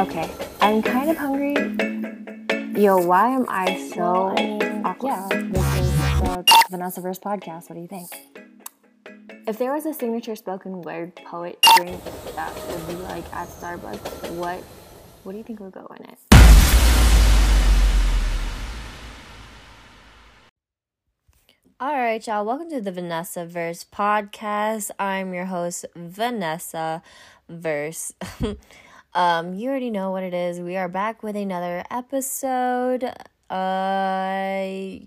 Okay, I'm kind of hungry. Yo, why am I so awkward? yeah, this is the Vanessa Verse podcast. What do you think? If there was a signature spoken word poet drink that would be like at Starbucks, what what do you think would go in it? All right, y'all. Welcome to the Vanessa Verse podcast. I'm your host, Vanessa Verse. um, you already know what it is. We are back with another episode. Uh,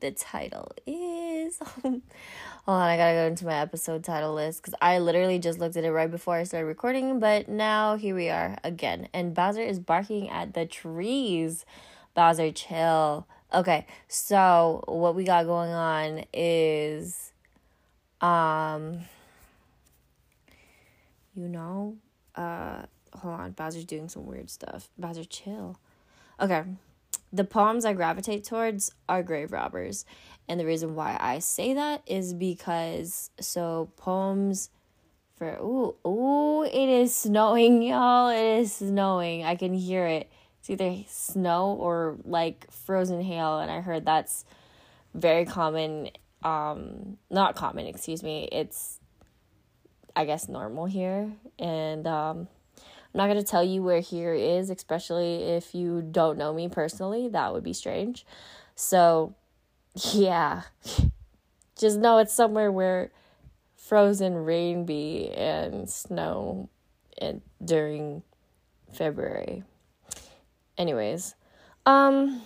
the title is. Hold on, I gotta go into my episode title list because I literally just looked at it right before I started recording. But now here we are again, and Bowser is barking at the trees. Bowser, chill. Okay, so what we got going on is um you know, uh hold on, Bowser's doing some weird stuff. Bowser, chill. Okay. The poems I gravitate towards are grave robbers. And the reason why I say that is because so poems for ooh, ooh, it is snowing, y'all. It is snowing. I can hear it it's either snow or like frozen hail and i heard that's very common um not common excuse me it's i guess normal here and um i'm not going to tell you where here is especially if you don't know me personally that would be strange. So yeah. Just know it's somewhere where frozen rain be and snow and during february. Anyways um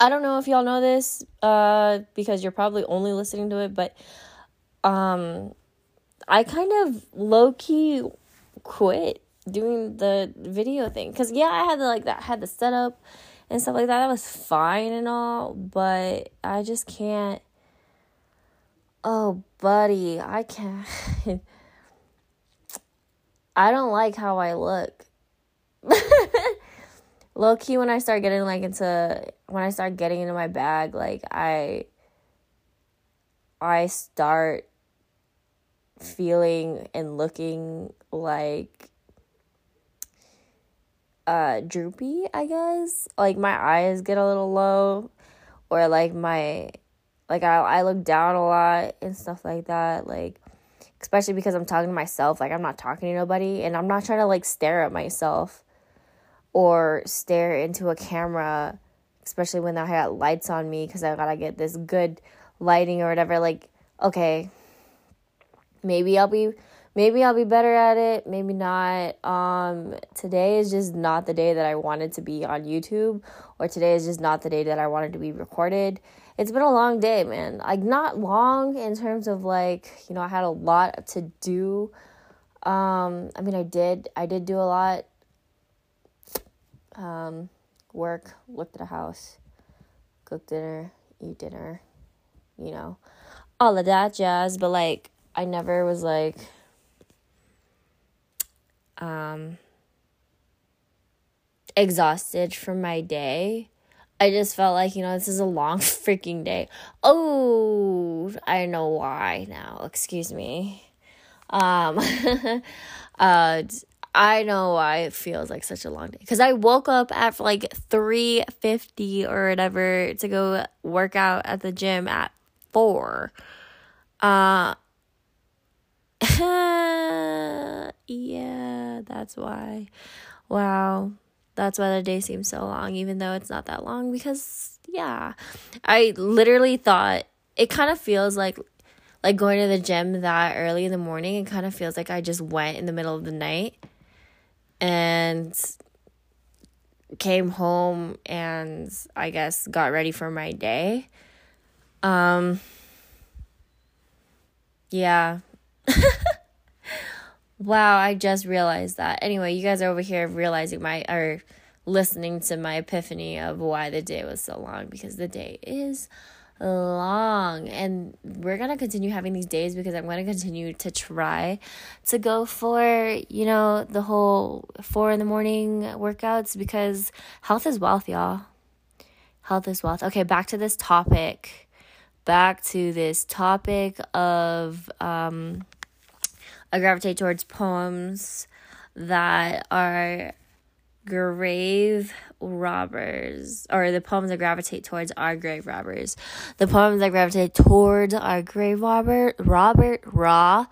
i don't know if y'all know this uh because you're probably only listening to it but um i kind of low-key quit doing the video thing. Because yeah i had the like that had the setup and stuff like that. That was fine and all but i just can't. Oh buddy i can't. I don't like how i look. Low key when I start getting like into when I start getting into my bag, like I I start feeling and looking like uh droopy, I guess. Like my eyes get a little low or like my like I I look down a lot and stuff like that. Like especially because I'm talking to myself, like I'm not talking to nobody and I'm not trying to like stare at myself or stare into a camera, especially when I got lights on me because I gotta get this good lighting or whatever. Like, okay, maybe I'll be maybe I'll be better at it, maybe not. Um, today is just not the day that I wanted to be on YouTube, or today is just not the day that I wanted to be recorded. It's been a long day, man. Like not long in terms of like, you know, I had a lot to do. Um, I mean I did I did do a lot um, work, looked at a house, cooked dinner, eat dinner, you know, all of that jazz. But like, I never was like, um, exhausted from my day. I just felt like, you know, this is a long freaking day. Oh, I know why now. Excuse me. Um, uh, I know why it feels like such a long day because I woke up at like three fifty or whatever to go work out at the gym at four. Uh, yeah, that's why. Wow, that's why the day seems so long, even though it's not that long. Because yeah, I literally thought it kind of feels like like going to the gym that early in the morning. It kind of feels like I just went in the middle of the night and came home and I guess got ready for my day. Um yeah. Wow, I just realized that. Anyway, you guys are over here realizing my or listening to my epiphany of why the day was so long because the day is long. And we're gonna continue having these days because i'm gonna continue to try to go for you know the whole four in the morning workouts because health is wealth y'all. Health is wealth. Okay back to this topic. Back to this topic of um i gravitate towards poems that are grave robbers or the poems that gravitate towards are grave robbers. The poems that gravitate towards are grave robber robert raw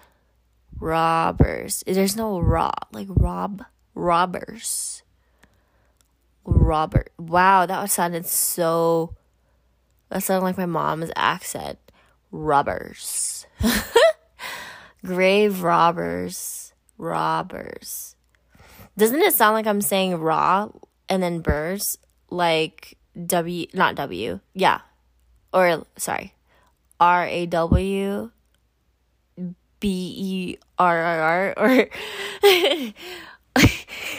robbers. There's no raw like rob robbers. Robert wow that sounded so that sounded like my mom's accent. Robbers grave robbers robbers doesn't it sound like I'm saying raw and then burrs like W not W. Yeah. Or sorry. R A W B E R R R or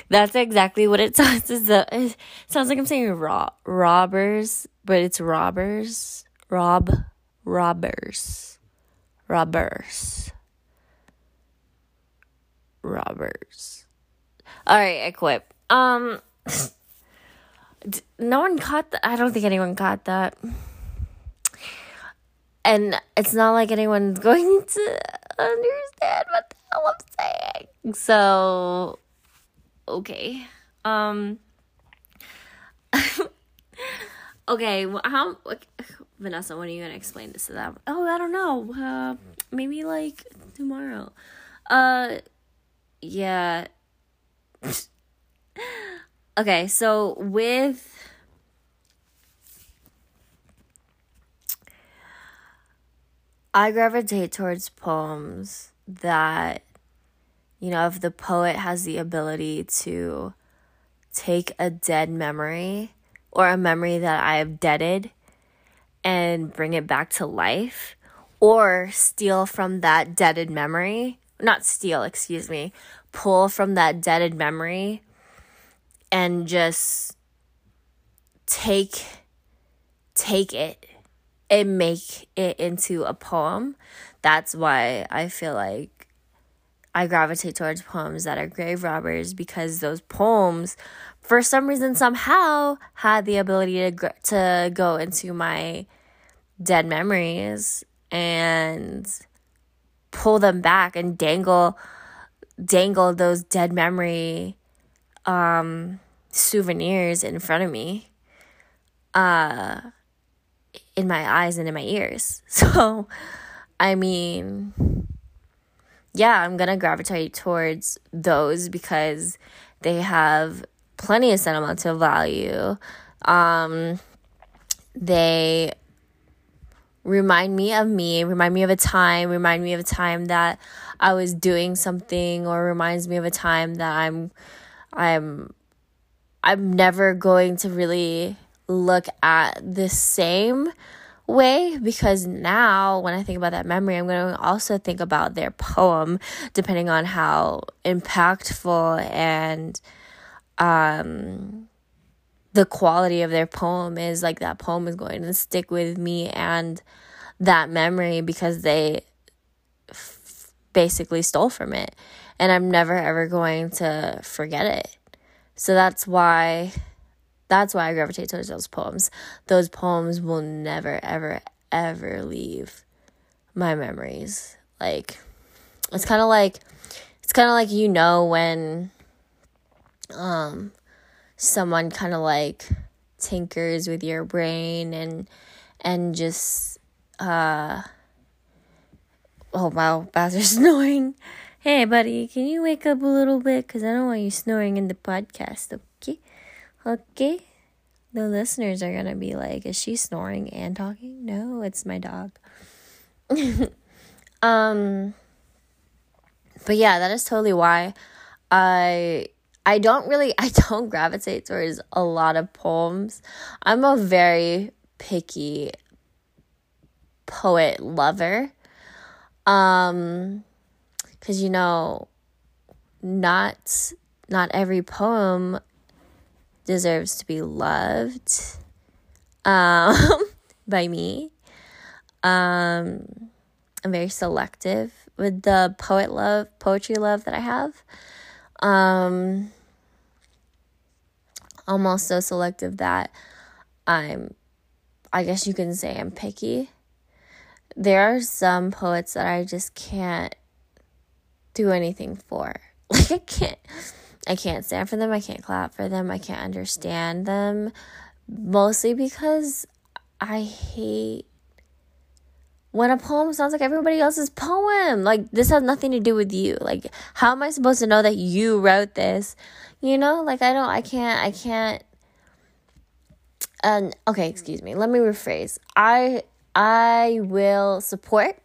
That's exactly what it sounds as it sounds like I'm saying raw robbers, but it's robbers. Rob robbers. Robbers. Robbers. All right, equip. Um, no one caught that. I don't think anyone caught that. And it's not like anyone's going to understand what the hell I'm saying. So, okay. Um, okay. Well, how, Vanessa, when are you going to explain this to them? Oh, I don't know. Uh, maybe like tomorrow. Uh, yeah. Okay, so with I gravitate towards poems that you know, if the poet has the ability to take a dead memory or a memory that I have deaded and bring it back to life or steal from that deaded memory, not steal, excuse me, pull from that deaded memory and just take take it and make it into a poem. That's why I feel like I gravitate towards poems that are grave robbers because those poems for some reason somehow had the ability to to go into my dead memories and pull them back and dangle dangle those dead memory um, souvenirs in front of me uh, in my eyes and in my ears. So, I mean, yeah, I'm gonna gravitate towards those because they have plenty of sentimental value. Um, they remind me of me, remind me of a time, remind me of a time that I was doing something or reminds me of a time that I'm I'm I'm never going to really look at the same way because now when I think about that memory, I'm going to also think about their poem, depending on how impactful and um, the quality of their poem is like that poem is going to stick with me and that memory because they f- basically stole from it and I'm never ever going to forget it. So that's why that's why I gravitate towards those poems. Those poems will never ever ever leave my memories. Like it's kind of like it's kind of like you know when um someone kind of like tinkers with your brain and and just uh oh wow are snoring. Hey buddy can you wake up a little bit? Because i don't want you snoring in the podcast okay? Okay? The listeners are gonna be like is she snoring and talking? No it's my dog. Um but yeah that is totally why i I don't really I don't gravitate towards a lot of poems. I'm a very picky poet lover. Um cuz you know not not every poem deserves to be loved um by me. Um I'm very selective with the poet love, poetry love that I have. Um almost so selective that I'm, I guess you can say I'm picky. There are some poets that I just can't do anything for. Like, I can't, I can't stand for them. I can't clap for them. I can't understand them. Mostly because I hate when a poem sounds like everybody else's poem. Like, this has nothing to do with you. Like, how am I supposed to know that you wrote this? You know, like, I don't, I can't, I can't. And okay, excuse me. Let me rephrase. I, I will support.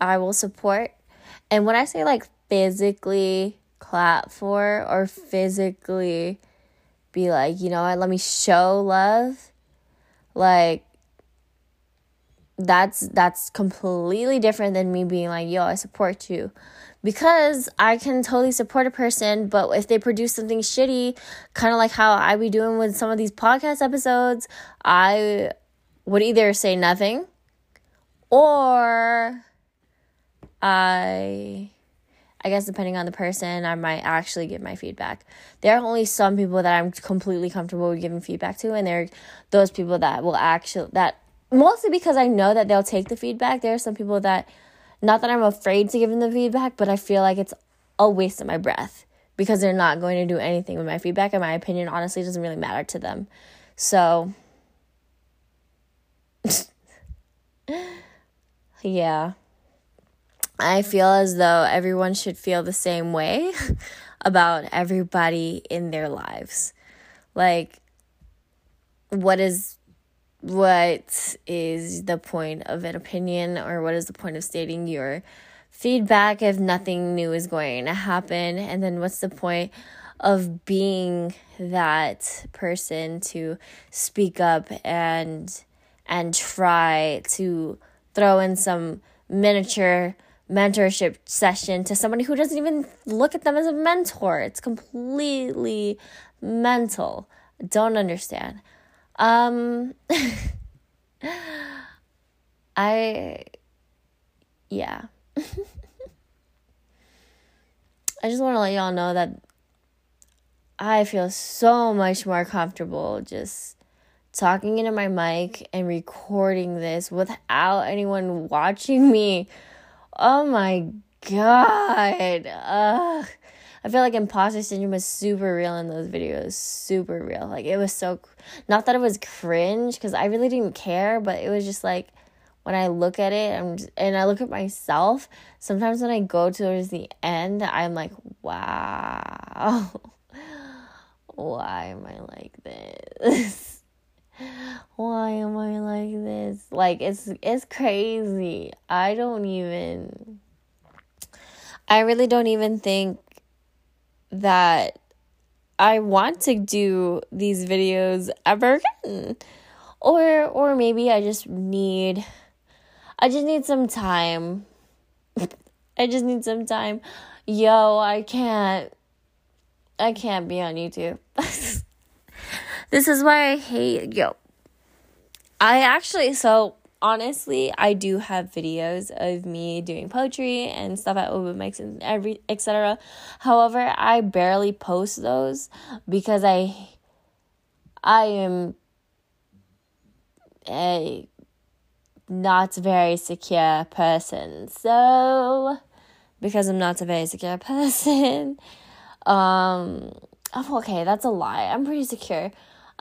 I will support. And when I say like physically clap for or physically be like, you know what, let me show love, like, that's that's completely different than me being like yo i support you because i can totally support a person but if they produce something shitty kind of like how i be doing with some of these podcast episodes i would either say nothing or i I guess depending on the person, I might actually give my feedback. There are only some people that I'm completely comfortable with giving feedback to, and there are those people that will actually that mostly because I know that they'll take the feedback. There are some people that, not that I'm afraid to give them the feedback, but I feel like it's a waste of my breath because they're not going to do anything with my feedback, and my opinion honestly doesn't really matter to them. So, yeah. I feel as though everyone should feel the same way about everybody in their lives. Like, what is what is the point of an opinion or what is the point of stating your feedback if nothing new is going to happen? And then what's the point of being that person to speak up and and try to throw in some miniature mentorship session to somebody who doesn't even look at them as a mentor? It's completely mental. Don't understand um, I, yeah. I just want to let y'all know that I feel so much more comfortable just talking into my mic and recording this without anyone watching me. Oh my god. Ugh. I feel like imposter syndrome was super real in those videos, super real. Like it was so not that it was cringe because I really didn't care, but it was just like when I look at it I'm just, and I look at myself, sometimes when I go towards the end, I'm like, wow. Why am I like this? Why am I like this? Like it's it's crazy. I don't even I really don't even think that I want to do these videos ever again. Or or maybe I just need I just need some time. I just need some time. Yo, I can't I can't be on YouTube. this is why I hate yo. I actually so honestly, I do have videos of me doing poetry and stuff at open mics and every etc. However, I barely post those because I I am a not very secure person. So because I'm not a very secure person, um oh, okay, that's a lie. I'm pretty secure.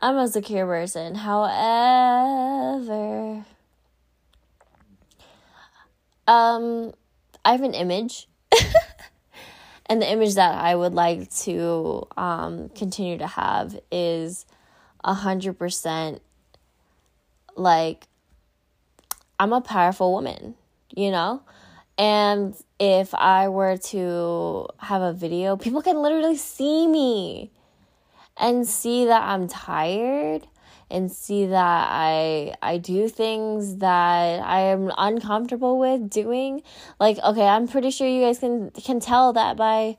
I'm a secure person. However, um, I have an image. and the image that I would like to um, continue to have is a hundred percent like I'm a powerful woman, you know? And if I were to have a video, people can literally see me and see that I'm tired and see that I I do things that I am uncomfortable with doing. Like, okay, I'm pretty sure you guys can can tell that by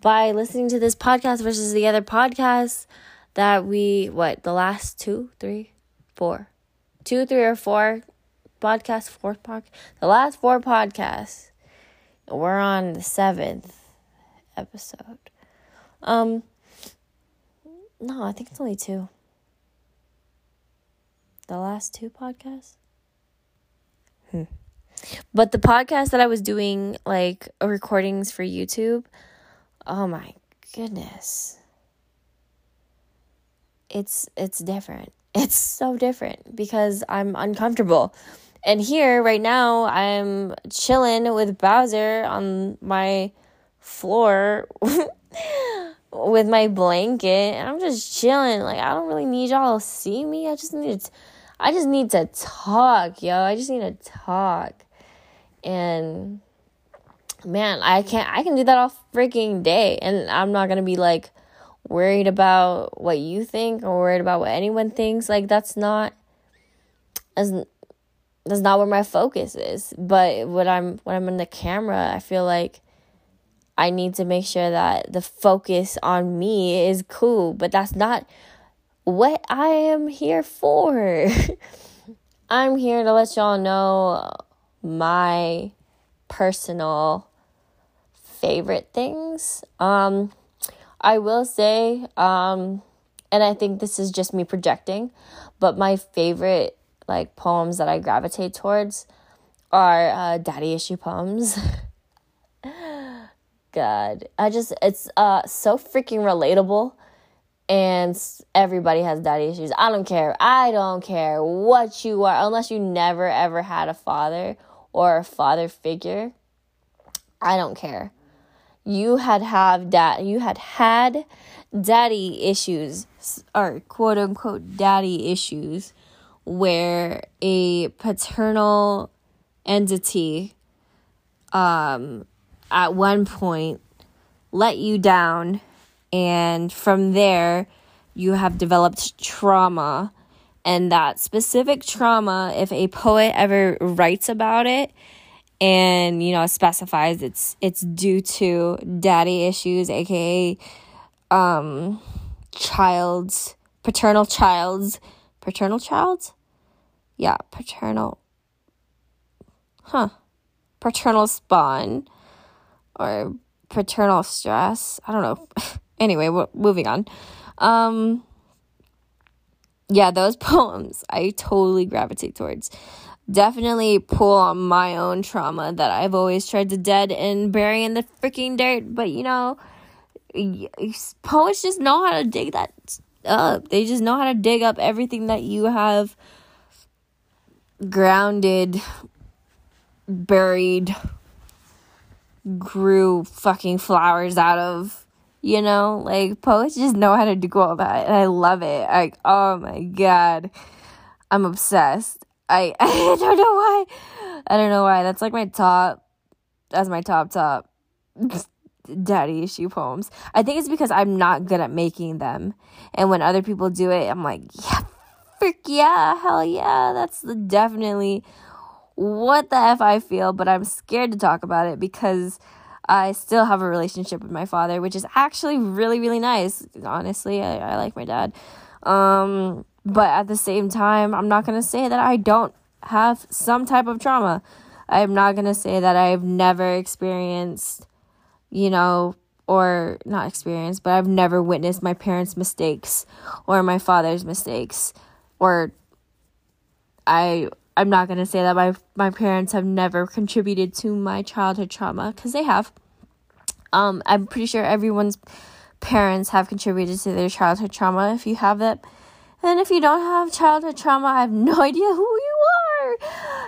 by listening to this podcast versus the other podcasts that we what the last two, three, four, two, three, or four podcasts, fourth podcast, the last four podcasts. We're on the seventh episode. Um, no, I think it's only two the last two podcasts. Hmm. But the podcast that I was doing, like recordings for YouTube, oh my goodness. It's it's different. It's so different because I'm uncomfortable. And here right now I'm chilling with Bowser on my floor with my blanket and I'm just chilling. Like I don't really need y'all to see me. I just need to I just need to talk, yo. I just need to talk. And man, I can't I can do that all freaking day and I'm not to be like worried about what you think or worried about what anyone thinks. Like that's not that's, that's not where my focus is. But when I'm when I'm in the camera, I feel like I need to make sure that the focus on me is cool, but that's not what I am here for. I'm here to let y'all know my personal favorite things. Um I will say um and I think this is just me projecting, but my favorite like poems that I gravitate towards are uh, daddy issue poems. God, I just it's uh so freaking relatable and everybody has daddy issues. I don't care. I don't care what you are unless you never ever had a father or a father figure. I don't care. You had have dad you had had daddy issues or quote unquote daddy issues where a paternal entity um at one point let you down and from there you have developed trauma and that specific trauma if a poet ever writes about it and you know specifies it's it's due to daddy issues aka um child's paternal child's paternal child's yeah paternal huh paternal spawn or paternal stress. I don't know. anyway, moving on. Um, yeah, those poems I totally gravitate towards. Definitely pull on my own trauma that I've always tried to dead and bury in the freaking dirt. But you know, poets just know how to dig that up. They just know how to dig up everything that you have grounded, buried, grew fucking flowers out of. You know, like poets just know how to do all that, and I love it. Like, oh my god, I'm obsessed. I I don't know why. I don't know why. That's like my top. That's my top top. daddy issue poems. I think it's because I'm not good at making them, and when other people do it, I'm like, yeah, frick yeah, hell yeah, that's definitely what the F I feel, but I'm scared to talk about it because I still have a relationship with my father, which is actually really, really nice. Honestly, I, I like my dad. Um, but at the same time, I'm not going to say that I don't have some type of trauma. I'm not going to say that I've never experienced, you know, or not experienced, but I've never witnessed my parents' mistakes or my father's mistakes or I I'm not going to say that my my parents have never contributed to my childhood trauma cuz they have. Um I'm pretty sure everyone's parents have contributed to their childhood trauma if you have it. And if you don't have childhood trauma, I have no idea who you are.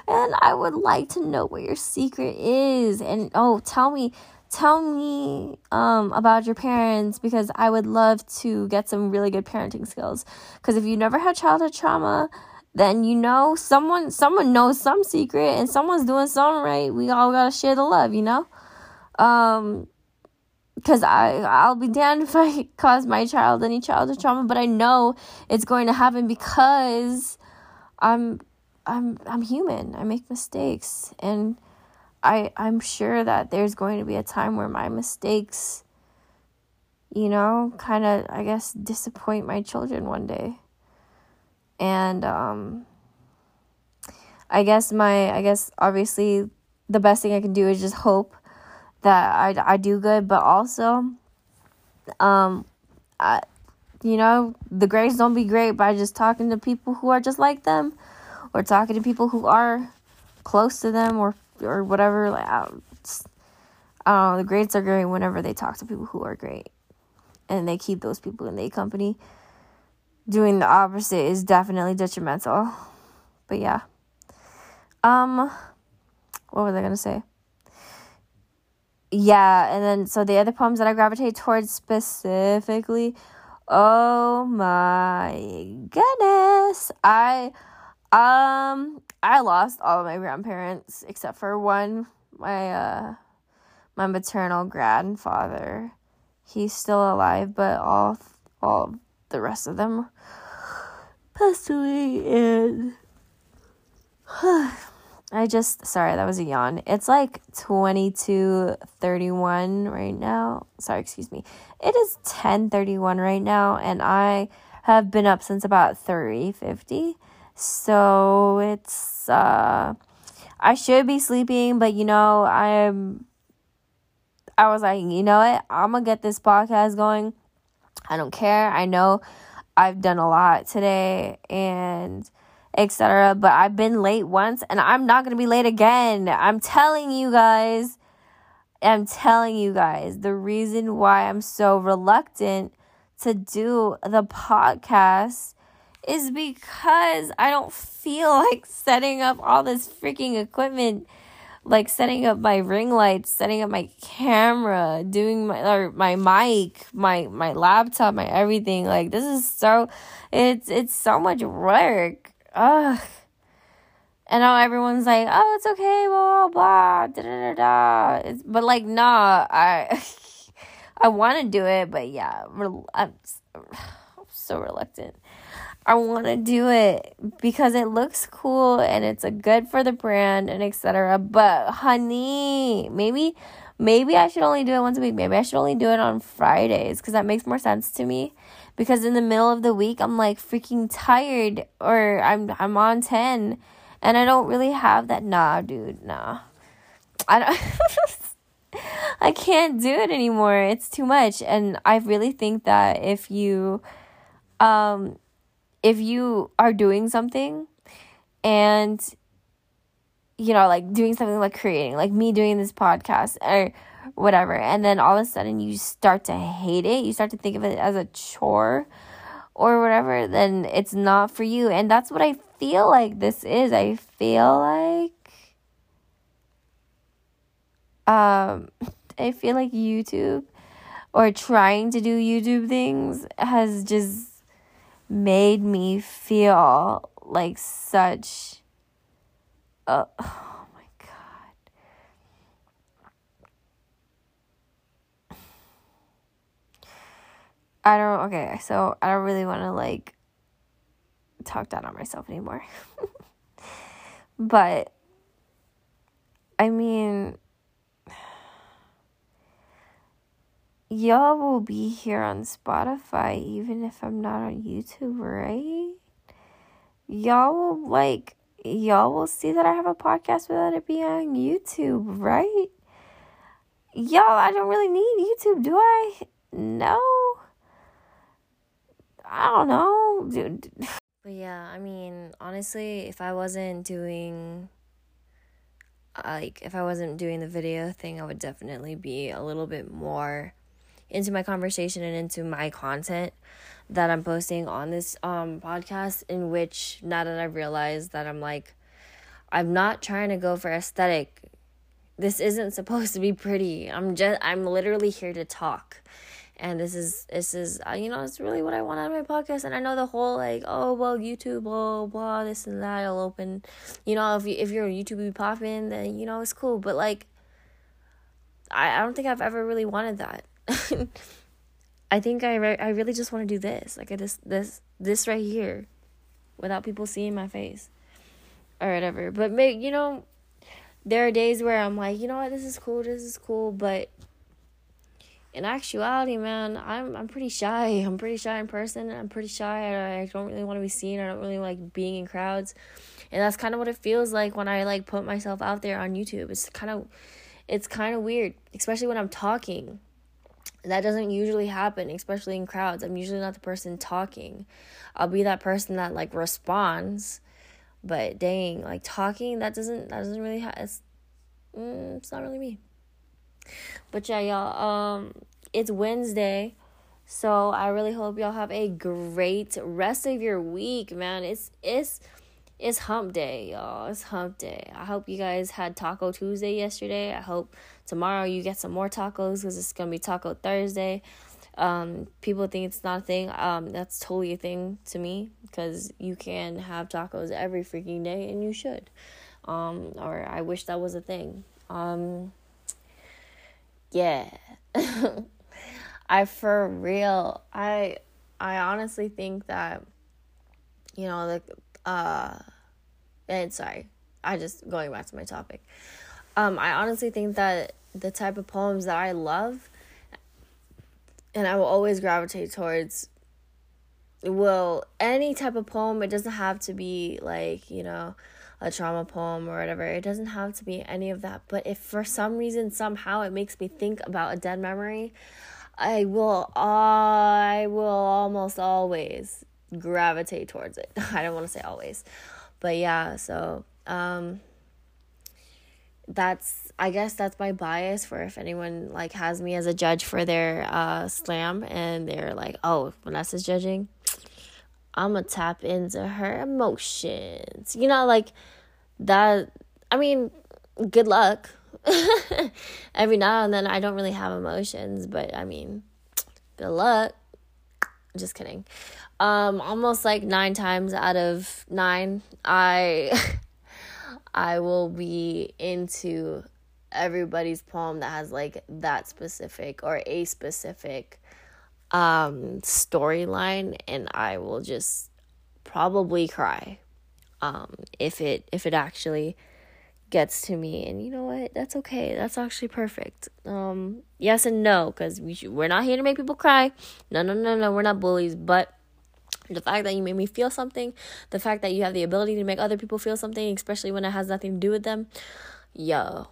And I would like to know what your secret is. And oh, tell me tell me um, about your parents because I would love to get some really good parenting skills. Because if you never had childhood trauma, then you know someone someone knows some secret and someone's doing something right. We all gotta share the love, you know. Um, because I I'll be damned if I cause my child any childhood trauma, but I know it's going to happen because I'm I'm I'm human. I make mistakes and I I'm sure that there's going to be a time where my mistakes you know, kind of I guess disappoint my children one day and um I guess my I guess obviously the best thing I can do is just hope that I I do good, but also um I you know, the grades don't be great by just talking to people who are just like them or talking to people who are close to them or or whatever like I I don't know, the grades are great whenever they talk to people who are great. and they keep those people in their company, doing the opposite is definitely detrimental. But yeah. Um what was I gonna say? Yeah, and then so the other poems that I gravitate towards specifically, oh my goodness. I um I lost all of my grandparents except for one, my uh my maternal grandfather. He's still alive, but all all the rest of them passed away and I just sorry, that was a yawn. It's like 22:31 right now. Sorry, excuse me. It is 10:31 right now and I have been up since about 3:50. So it's uh I should be sleeping, but you know, I'm I was like, you know what? I'm going to get this podcast going. I don't care. I know I've done a lot today and etc. But I've been late once and I'm not going to be late again. I'm telling you guys. I'm telling you guys the reason why I'm so reluctant to do the podcast is because I don't feel like setting up all this freaking equipment like setting up my ring lights, setting up my camera, doing my or my mic, my my laptop, my everything. Like this is so it's it's so much work. Ugh. And know everyone's like, oh, it's okay, blah blah blah, da da da da. It's, but like, nah, I I want to do it, but yeah, I'm, I'm so reluctant. I want to do it because it looks cool and it's a good for the brand and etc. But honey, maybe maybe I should only do it once a week. Maybe I should only do it on Fridays cuz that makes more sense to me. Because in the middle of the week I'm like freaking tired or I'm I'm on 10 and I don't really have that nah, dude, nah. I don't I can't do it anymore. It's too much and I really think that if you um if you are doing something and you know like doing something like creating like me doing this podcast or whatever and then all of a sudden you start to hate it you start to think of it as a chore or whatever then it's not for you. And that's what i feel like this is. I feel like um i feel like youtube or trying to do youtube things has just made me feel like such oh my god. I don't okay so I don't really want to like talk down on myself anymore. But I mean y'all will be here on Spotify even if I'm not on YouTube, right? Y'all will like y'all will see that I have a podcast without it being on YouTube, right? Y'all, I don't really need YouTube, do I? No. I don't know, dude. But yeah, I mean, honestly, if I wasn't doing uh, like if I wasn't doing the video thing, I would definitely be a little bit more into my conversation and into my content that I'm posting on this um podcast in which now that I've realized that I'm like I'm not trying to go for aesthetic. This isn't supposed to be pretty. I'm just I'm literally here to talk. And this is this is uh, you know it's really what I want out of my podcast and I know the whole like oh well YouTube blah blah this and that will open you know if you if you're a YouTube popping then you know it's cool but like I, I don't think I've ever really wanted that I think I re- I really just want to do this, like I this this this right here, without people seeing my face, or whatever. But make you know, there are days where I'm like, you know what, this is cool, this is cool, but in actuality, man, I'm I'm pretty shy. I'm pretty shy in person. I'm pretty shy. I don't really want to be seen. I don't really like being in crowds, and that's kind of what it feels like when I like put myself out there on YouTube. It's kind of, it's kind of weird, especially when I'm talking that doesn't usually happen, especially in crowds. I'm usually not the person talking. I'll be that person that like responds, but dang, like talking that doesn't that doesn't really have it's, mm, it's not really me. But yeah, y'all, um, it's Wednesday, So I really hope y'all have a great rest of your week, man. It's it's it's hump day, y'all. It's hump day. I hope you guys had Taco Tuesday yesterday. I hope tomorrow you get some more tacos because it's gonna be Taco Thursday. Um, people think it's not a thing. Um, that's totally a thing to me because you can have tacos every freaking day and you should. Um, or I wish that was a thing. Um, yeah. I for real, I I honestly think that you know the uh and sorry, I just going back to my topic. Um I honestly think that the type of poems that I love and I will always gravitate towards well any type of poem it doesn't have to be like you know a trauma poem or whatever it doesn't have to be any of that but if for some reason somehow it makes me think about a dead memory i will i will almost always gravitate towards it i don't want to say always but yeah so um that's I guess that's my bias for if anyone like has me as a judge for their uh slam and they're like, "Oh, Vanessa's judging." I'm gonna tap into her emotions. You know, like that I mean, good luck. Every now and then I don't really have emotions, but I mean, good luck. Just kidding. Um almost like 9 times out of 9 I I will be into everybody's poem that has like that specific or a specific um storyline and I will just probably cry um if it if it actually gets to me. And you know what? That's okay. That's actually perfect. Um yes and no because we we're not here to make people cry. No no no no we're not bullies but the fact that you made me feel something, the fact that you have the ability to make other people feel something, especially when it has nothing to do with them, yo.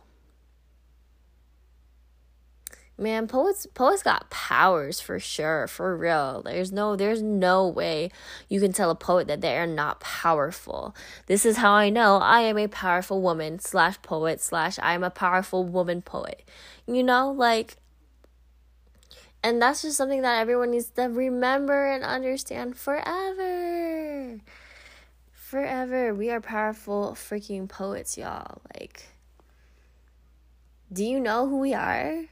Man, poets poets got powers for sure, for real. There's no there's no way you can tell a poet that they are not powerful. This is how I know I am a powerful woman slash poet slash I am a powerful woman poet. You know, like and that's just something that everyone needs to remember and understand forever. Forever. We are powerful freaking poets, y'all. Like, do you know who we are?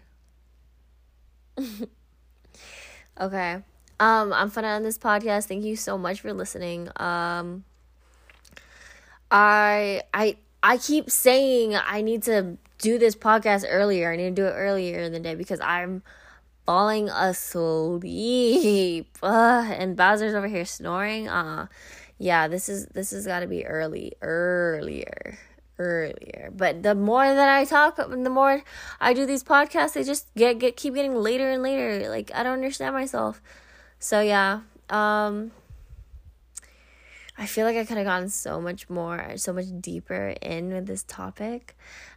okay. Um, I'm gonna end this podcast. Thank you so much for listening. Um, I I I keep saying I need to do this podcast earlier. I need to do it earlier in the day because I'm falling asleep. Uh, and Bowser's over here snoring. Uh yeah, this is this has got to be early, earlier, earlier. But the more that I talk, and the more I do these podcasts, they just get get keep getting later and later. Like I don't understand myself. So yeah, um I feel like I could have gone so much more, so much deeper in with this topic.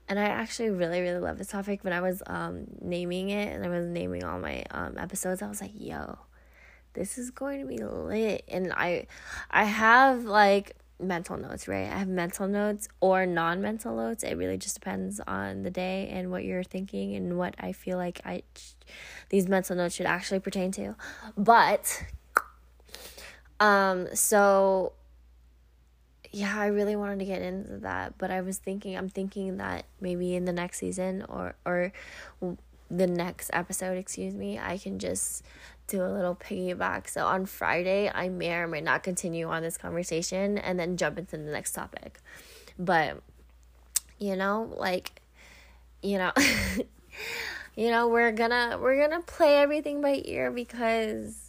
And I actually really, really love this topic. When I was um, naming it and I was naming all my um, episodes, I was like, yo, this is going to be lit. And I I have like mental notes, right? I have mental notes or non mental notes. It really just depends on the day and what you're thinking and what I feel like I these mental notes should actually pertain to. But um so yeah, I really wanted to get into that, but I was thinking, I'm thinking that maybe in the next season or or the next episode, excuse me, I can just do a little piggyback. So on Friday, I may or may not continue on this conversation and then jump into the next topic. But you know, like you know, you know, we're gonna we're gonna play everything by ear because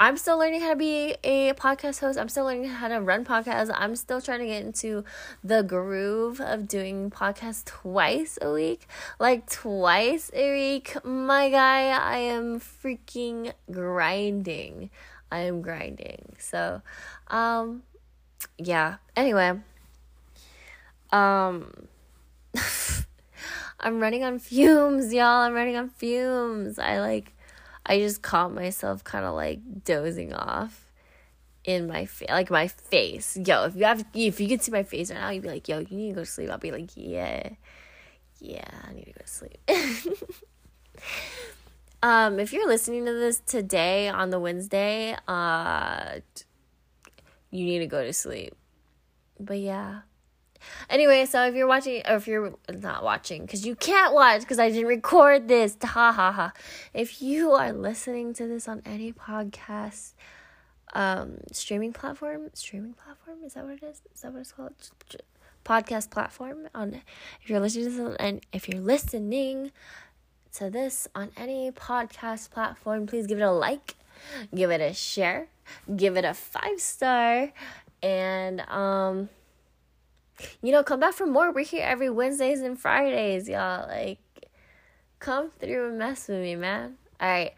I'm still learning how to be a podcast host. I'm still learning how to run podcasts. I'm still trying to get into the groove of doing podcasts twice a week. Like twice a week. My guy, I am freaking grinding. I am grinding. So, um yeah. Anyway, um I'm running on fumes, y'all. I'm running on fumes. I like I just caught myself kind of like dozing off in my face, like my face. Yo, if you have, if you could see my face right now, you'd be like, yo, you need to go to sleep. I'll be like, yeah, yeah, I need to go to sleep. Um, if you're listening to this today on the Wednesday, uh, you need to go to sleep. But yeah. Anyway, so if you're watching, or if you're not watching, because you can't watch because I didn't record this, ha ha ha. If you are listening to this on any podcast, um, streaming platform, streaming platform, is that what it is? Is that what it's called? Podcast platform. On if you're listening to this, and if you're listening to this on any podcast platform, please give it a like, give it a share, give it a five star, and um you know, come back for more. We're here every Wednesdays and Fridays, y'all. Like, come through and mess with me, man. All right.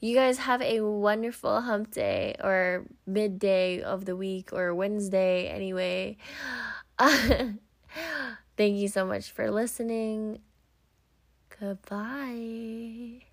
You guys have a wonderful hump day or midday of the week or Wednesday, anyway. Thank you so much for listening. Goodbye.